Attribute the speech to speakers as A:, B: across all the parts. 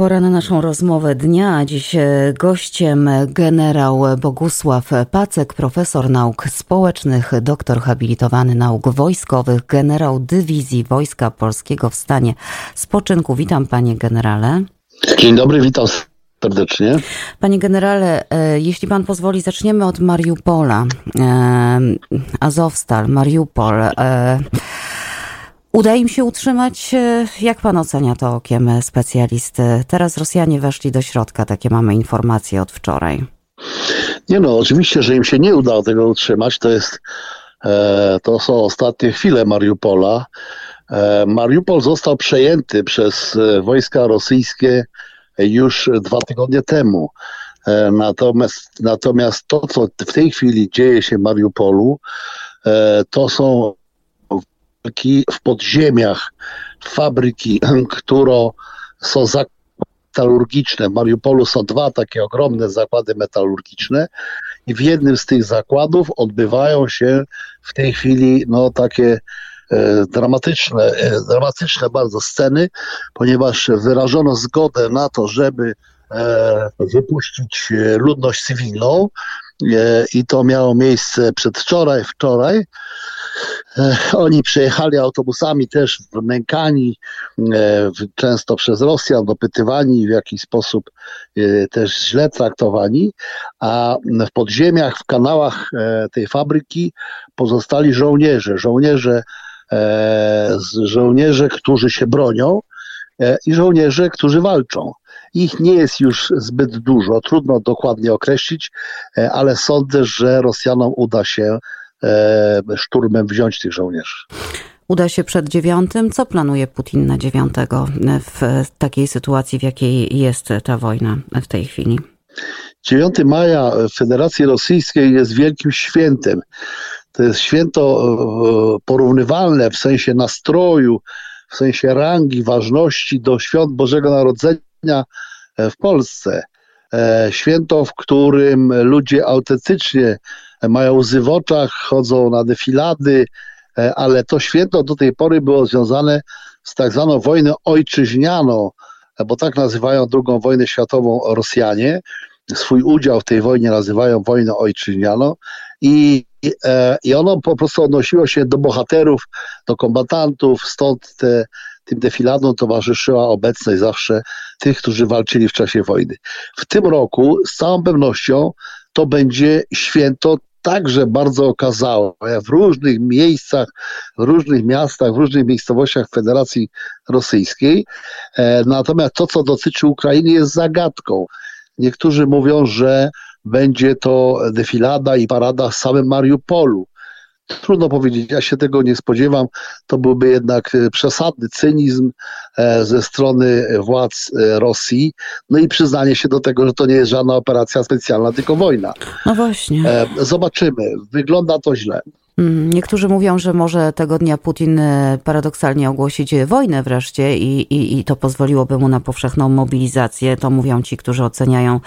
A: pora na naszą rozmowę dnia. Dziś e, gościem generał Bogusław Pacek, profesor nauk społecznych, doktor habilitowany nauk wojskowych, generał dywizji Wojska Polskiego w stanie spoczynku. Witam panie generale.
B: Dzień dobry, witam serdecznie.
A: Panie generale, e, jeśli pan pozwoli, zaczniemy od Mariupola. E, Azowstal, Mariupol. Uda im się utrzymać? Jak pan ocenia to okiem specjalisty? Teraz Rosjanie weszli do środka, takie mamy informacje od wczoraj.
B: Nie no, oczywiście, że im się nie uda tego utrzymać. To jest, e, to są ostatnie chwile Mariupola. E, Mariupol został przejęty przez e, wojska rosyjskie już dwa tygodnie temu. Natomiast, natomiast to, co w tej chwili dzieje się w Mariupolu, to są w podziemiach fabryki, które są metalurgiczne. W Mariupolu są dwa takie ogromne zakłady metalurgiczne i w jednym z tych zakładów odbywają się w tej chwili no, takie e, dramatyczne, e, dramatyczne bardzo sceny, ponieważ wyrażono zgodę na to, żeby e, wypuścić ludność cywilną i to miało miejsce przedwczoraj, wczoraj. Oni przejechali autobusami też nękani, e, często przez Rosjan, dopytywani, w jakiś sposób e, też źle traktowani, a w podziemiach, w kanałach e, tej fabryki pozostali żołnierze, żołnierze, żołnierze, którzy się bronią i żołnierze, którzy walczą. Ich nie jest już zbyt dużo, trudno dokładnie określić, ale sądzę, że Rosjanom uda się E, szturmem wziąć tych żołnierzy.
A: Uda się przed dziewiątym. Co planuje Putin na dziewiątego w takiej sytuacji, w jakiej jest ta wojna w tej chwili?
B: 9 maja w Federacji Rosyjskiej jest wielkim świętem. To jest święto e, porównywalne w sensie nastroju, w sensie rangi, ważności do świąt Bożego Narodzenia w Polsce. E, święto, w którym ludzie autentycznie mają łzy w oczach, chodzą na defilady, e, ale to święto do tej pory było związane z tak zwaną wojną ojczyźnianą, e, bo tak nazywają drugą wojnę światową Rosjanie. Swój udział w tej wojnie nazywają wojną ojczyźnianą i, i ono po prostu odnosiło się do bohaterów, do kombatantów, stąd te, tym defiladom towarzyszyła obecność zawsze tych, którzy walczyli w czasie wojny. W tym roku z całą pewnością to będzie święto także bardzo okazałe w różnych miejscach, w różnych miastach, w różnych miejscowościach Federacji Rosyjskiej. E, natomiast to, co dotyczy Ukrainy, jest zagadką. Niektórzy mówią, że będzie to defilada i parada w samym Mariupolu. Trudno powiedzieć, ja się tego nie spodziewam. To byłby jednak e, przesadny cynizm e, ze strony władz e, Rosji. No i przyznanie się do tego, że to nie jest żadna operacja specjalna, tylko wojna.
A: No właśnie.
B: Zobaczymy. Wygląda to źle.
A: Mm, niektórzy mówią, że może tego dnia Putin e, paradoksalnie ogłosić wojnę wreszcie i, i, i to pozwoliłoby mu na powszechną mobilizację. To mówią ci, którzy oceniają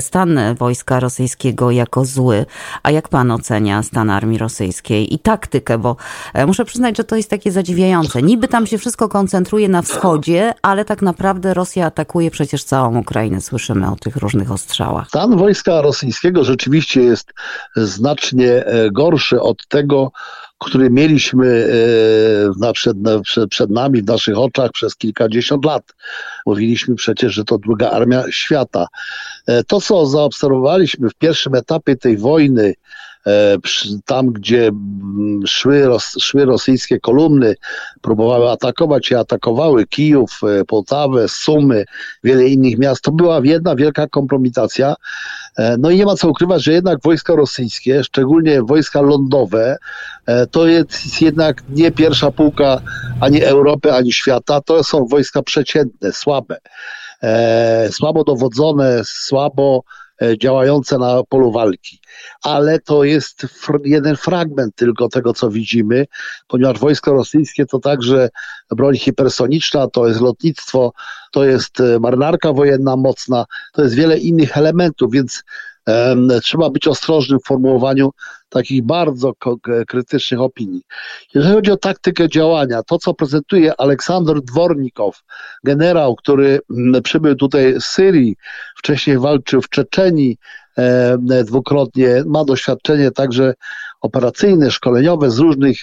A: stan wojska rosyjskiego jako zły. A jak pan ocenia stan armii rosyjskiej i taktykę? Bo e, muszę przyznać, że to jest takie zadziwiające. Niby tam się wszystko koncentruje na wschodzie, ale tak naprawdę Rosja atakuje przecież całą Ukrainę. Słyszymy o tych różnych ostrzałach.
B: Stan wojska rosyjskiego rzeczywiście jest znacznie e, gorszy od tego, który mieliśmy e, przed, przed nami, w naszych oczach przez kilkadziesiąt lat. Mówiliśmy przecież, że to druga armia świata. E, to, co zaobserwowaliśmy w pierwszym etapie tej wojny, tam, gdzie mm, szły, szły rosyjskie kolumny, próbowały atakować i atakowały Kijów, e, Poltawę, Sumy, wiele innych miast, to była jedna wielka kompromitacja. E, no i nie ma co ukrywać, że jednak wojska rosyjskie, szczególnie wojska lądowe, to jest jednak nie pierwsza półka ani Europy, ani świata, to są wojska przeciętne, słabe. Słabo dowodzone, słabo E, działające na polu walki. Ale to jest jeden fragment tylko tego, co widzimy, ponieważ wojsko rosyjskie to także broń hipersoniczna, to jest lotnictwo, to jest e, marynarka wojenna mocna, to jest wiele innych elementów, więc trzeba być ostrożnym w formułowaniu takich bardzo krytycznych opinii. Jeżeli chodzi o taktykę działania, to co prezentuje Aleksander Dwornikow, generał, który mm, przybył tutaj z Syrii, wcześniej walczył w Czeczenii, e, dwukrotnie, ma doświadczenie także operacyjne, szkoleniowe z różnych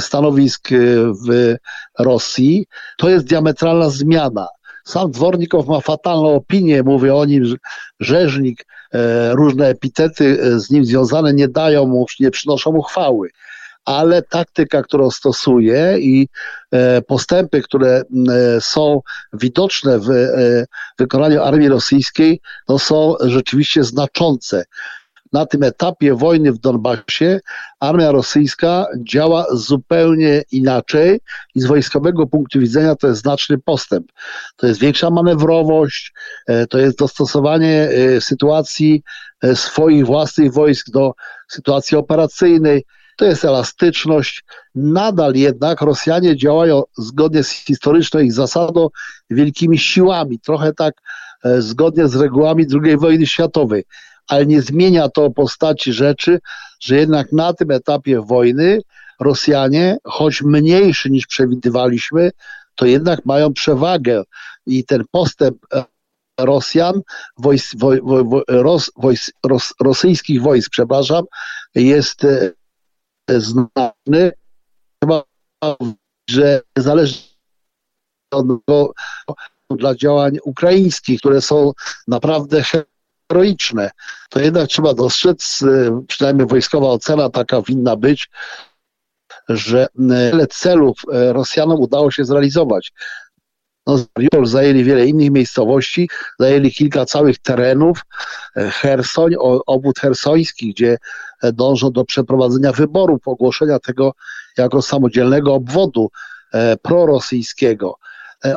B: stanowisk e, w Rosji, to jest diametralna zmiana. Sam Dwornikow ma fatalną opinię, mówię o nim, rzeźnik, e, różne epitety e, z nim związane nie dają mu, nie przynoszą mu chwały. Ale taktyka, którą stosuje i e, postępy, które są widoczne w wykonaniu armii rosyjskiej, to są rzeczywiście znaczące na tym etapie wojny w Donbasie armia rosyjska działa zupełnie inaczej i z wojskowego punktu widzenia to jest znaczny postęp. To jest większa manewrowość, e, to jest dostosowanie e, sytuacji e, swoich własnych wojsk do sytuacji operacyjnej. To jest elastyczność. Nadal jednak Rosjanie działają zgodnie z historyczną ich zasadą wielkimi siłami, trochę tak zgodnie z regułami II wojny światowej ale nie zmienia to postaci rzeczy, że jednak na tym etapie wojny Rosjanie, choć mniejszy niż przewidywaliśmy, to jednak mają przewagę i ten postęp e, Rosjan, wojs, woj, woj, ros, wojs, ros, rosyjskich wojsk, przepraszam, jest e, znaczny. Chyba, że zależy od dla działań ukraińskich, które są naprawdę heroiczne, to jednak trzeba dostrzec, y, przynajmniej wojskowa ocena taka winna być, że wiele celów y, Rosjanom udało się zrealizować. No, już zajęli wiele innych miejscowości, zajęli kilka całych terenów, Hersoń, obwód hersoński, gdzie dążą do przeprowadzenia wyborów, ogłoszenia tego jako samodzielnego obwodu prorosyjskiego.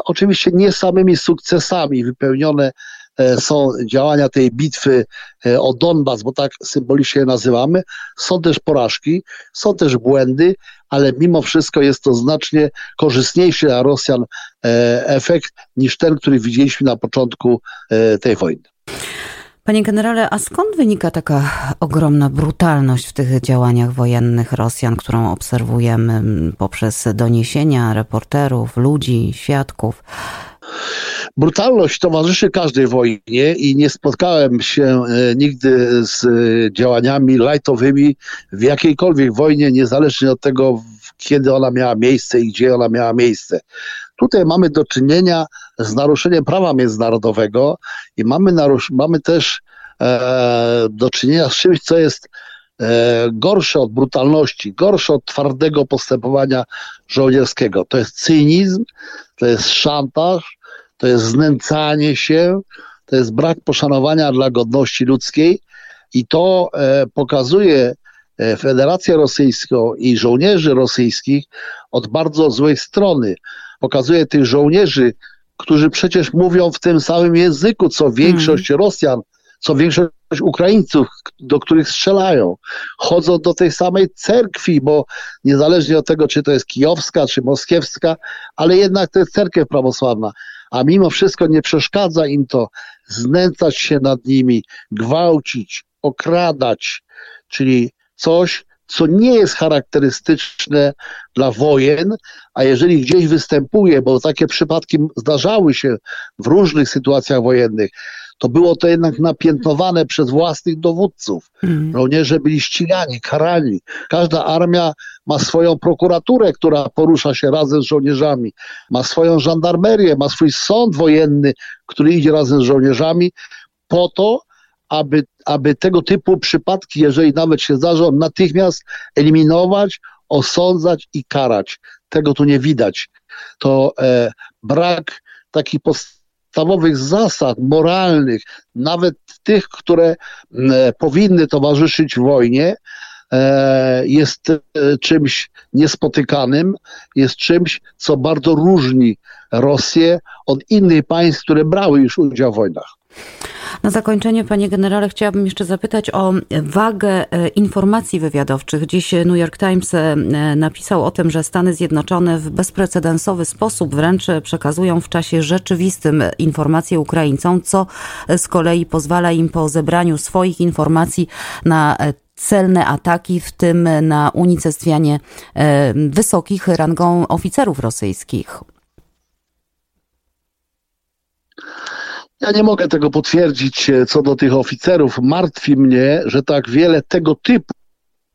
B: Oczywiście nie samymi sukcesami wypełnione E, są działania tej bitwy e, o Donbas, bo tak symbolicznie nazywamy, są też porażki, są też błędy, ale mimo wszystko jest to znacznie korzystniejszy dla Rosjan e, efekt niż ten, który widzieliśmy na początku tej wojny.
A: Panie generale, a skąd wynika taka ogromna brutalność w tych działaniach wojennych Rosjan, którą obserwujemy poprzez doniesienia reporterów, ludzi, świadków?
B: Brutalność towarzyszy każdej wojnie i nie spotkałem się e, nigdy z e, działaniami lajtowymi w jakiejkolwiek wojnie, niezależnie od tego, kiedy ona miała miejsce i gdzie ona miała miejsce. Tutaj mamy do czynienia z naruszeniem prawa międzynarodowego i mamy, narusz- mamy też e, do czynienia z czymś, co jest e, gorsze od brutalności, gorsze od twardego postępowania żołnierskiego. To jest cynizm, to jest szantaż, to jest znęcanie się, to jest brak poszanowania dla godności ludzkiej i to e, pokazuje e, Federację Rosyjską i żołnierzy rosyjskich od bardzo złej strony. Pokazuje tych żołnierzy, którzy przecież mówią w tym samym języku, co większość hmm. Rosjan, co większość Ukraińców, do których strzelają. Chodzą do tej samej cerkwi, bo niezależnie od tego, czy to jest kijowska, czy moskiewska, ale jednak to jest cerkiew prawosławna a mimo wszystko nie przeszkadza im to znęcać się nad nimi, gwałcić, okradać, czyli coś, co nie jest charakterystyczne dla wojen, a jeżeli gdzieś występuje, bo takie przypadki zdarzały się w różnych sytuacjach wojennych, to było to jednak napiętnowane przez własnych dowódców. Mm. Żołnierze byli ścigani, karani. Każda armia ma swoją prokuraturę, która porusza się razem z żołnierzami, ma swoją żandarmerię, ma swój sąd wojenny, który idzie razem z żołnierzami, po to, aby, aby tego typu przypadki, jeżeli nawet się zdarzą, natychmiast eliminować, osądzać i karać. Tego tu nie widać. To e, brak takich podstawowych zasad moralnych, nawet tych, które e, powinny towarzyszyć wojnie, e, jest e, czymś niespotykanym, jest czymś, co bardzo różni Rosję od innych państw, które brały już udział w wojnach.
A: Na zakończenie, panie generale, chciałabym jeszcze zapytać o wagę e, informacji wywiadowczych. Dziś New York Times e, napisał o tym, że Stany Zjednoczone w bezprecedensowy sposób wręcz przekazują w czasie rzeczywistym informacje Ukraińcom, co z kolei pozwala im po zebraniu swoich informacji na celne ataki, w tym na unicestwianie wysokich rangą oficerów rosyjskich.
B: Ja nie mogę tego potwierdzić co do tych oficerów. Martwi mnie, że tak wiele tego typu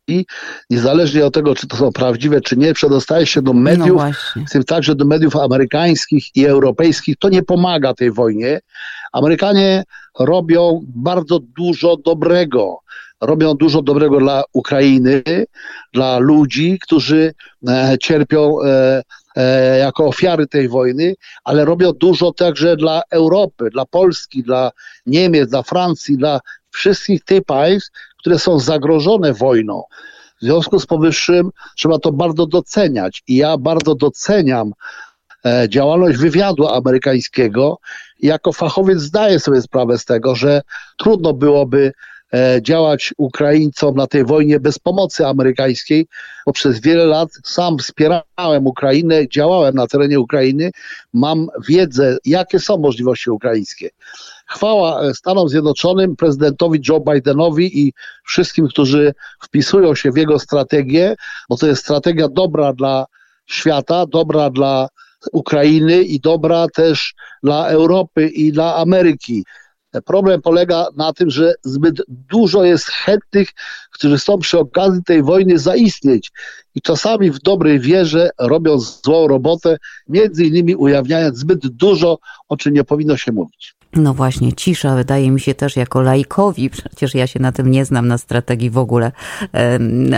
B: i niezależnie od tego, czy to są prawdziwe, czy nie, przedostaje się do mediów, no w tym także do mediów amerykańskich i europejskich. To nie pomaga tej wojnie. Amerykanie robią bardzo dużo dobrego. Robią dużo dobrego dla Ukrainy, dla ludzi, którzy e, cierpią e, e, jako ofiary tej wojny, ale robią dużo także dla Europy, dla Polski, dla Niemiec, dla Francji, dla wszystkich tych państw, które są zagrożone wojną. W związku z powyższym trzeba to bardzo doceniać i ja bardzo doceniam e, działalność wywiadu amerykańskiego. Jako fachowiec zdaję sobie sprawę z tego, że trudno byłoby e, działać Ukraińcom na tej wojnie bez pomocy amerykańskiej, bo przez wiele lat sam wspierałem Ukrainę, działałem na terenie Ukrainy, mam wiedzę, jakie są możliwości ukraińskie. Chwała e, Stanom Zjednoczonym, prezydentowi Joe Bidenowi i wszystkim, którzy wpisują się w jego strategię, bo to jest strategia dobra dla świata, dobra dla Ukrainy i dobra też dla Europy i dla Ameryki. Problem polega na tym, że zbyt dużo jest chętnych, którzy chcą przy okazji tej wojny zaistnieć i czasami w dobrej wierze robią złą robotę, między innymi ujawniając zbyt dużo, o czym nie powinno się mówić.
A: No właśnie, cisza wydaje mi się też jako laikowi, przecież ja się na tym nie znam, na strategii w ogóle,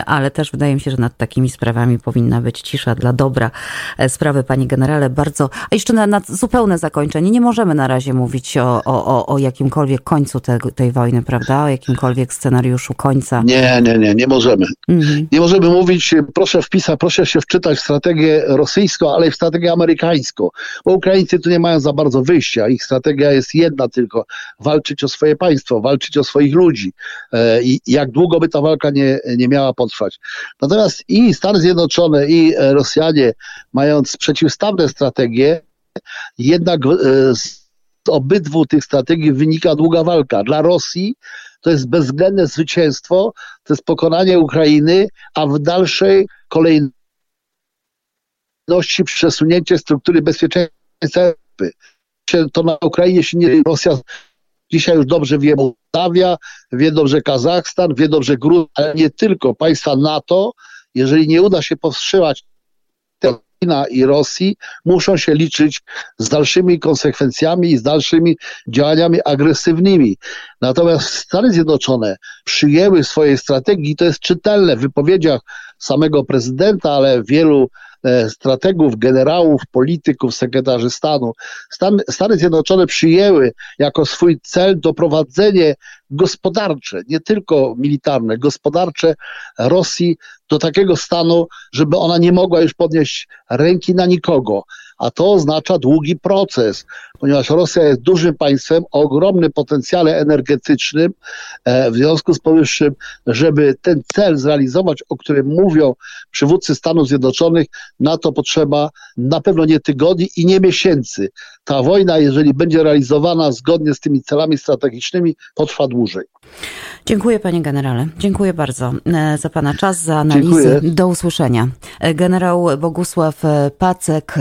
A: ale też wydaje mi się, że nad takimi sprawami powinna być cisza dla dobra e, sprawy, panie generale. Bardzo, a jeszcze na, na zupełne zakończenie, nie możemy na razie mówić o, o, o jakimkolwiek końcu te, tej wojny, prawda? O jakimkolwiek scenariuszu końca.
B: Nie, nie, nie, nie możemy. Mhm. Nie możemy mówić, proszę wpisać, proszę się wczytać w strategię rosyjską, ale i w strategię amerykańską, bo Ukraińcy tu nie mają za bardzo wyjścia. Ich strategia jest jedna tylko, walczyć o swoje państwo, walczyć o swoich ludzi e, i jak długo by ta walka nie, nie miała potrwać. Natomiast i Stany Zjednoczone i Rosjanie, mając przeciwstawne strategie, jednak e, z obydwu tych strategii wynika długa walka. Dla Rosji to jest bezwzględne zwycięstwo, to jest pokonanie Ukrainy, a w dalszej kolejności przesunięcie struktury bezpieczeństwa to na Ukrainie się nie Rosja dzisiaj już dobrze wie Mołdawia, wie dobrze Kazachstan, wie dobrze Gruzja, ale nie tylko państwa NATO, jeżeli nie uda się powstrzymać China i Rosji, muszą się liczyć z dalszymi konsekwencjami i z dalszymi działaniami agresywnymi. Natomiast Stany Zjednoczone przyjęły swojej strategii, to jest czytelne w wypowiedziach samego prezydenta, ale wielu strategów, generałów, polityków, sekretarzy stanu. Stan, Stany Zjednoczone przyjęły jako swój cel doprowadzenie gospodarcze, nie tylko militarne, gospodarcze Rosji do takiego stanu, żeby ona nie mogła już podnieść ręki na nikogo. A to oznacza długi proces, ponieważ Rosja jest dużym państwem o ogromnym potencjale energetycznym. E, w związku z powyższym, żeby ten cel zrealizować, o którym mówią przywódcy Stanów Zjednoczonych, na to potrzeba na pewno nie tygodni i nie miesięcy. Ta wojna, jeżeli będzie realizowana zgodnie z tymi celami strategicznymi, potrwa dłużej.
A: Dziękuję panie generale. Dziękuję bardzo e, za pana czas, za analizę. Dziękuję. Do usłyszenia. E, generał Bogusław Pacek,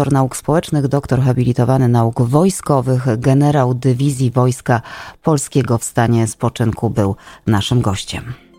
A: profesor nauk społecznych, doktor habilitowany nauk wojskowych, generał dywizji Wojska Polskiego w stanie spoczynku był naszym gościem.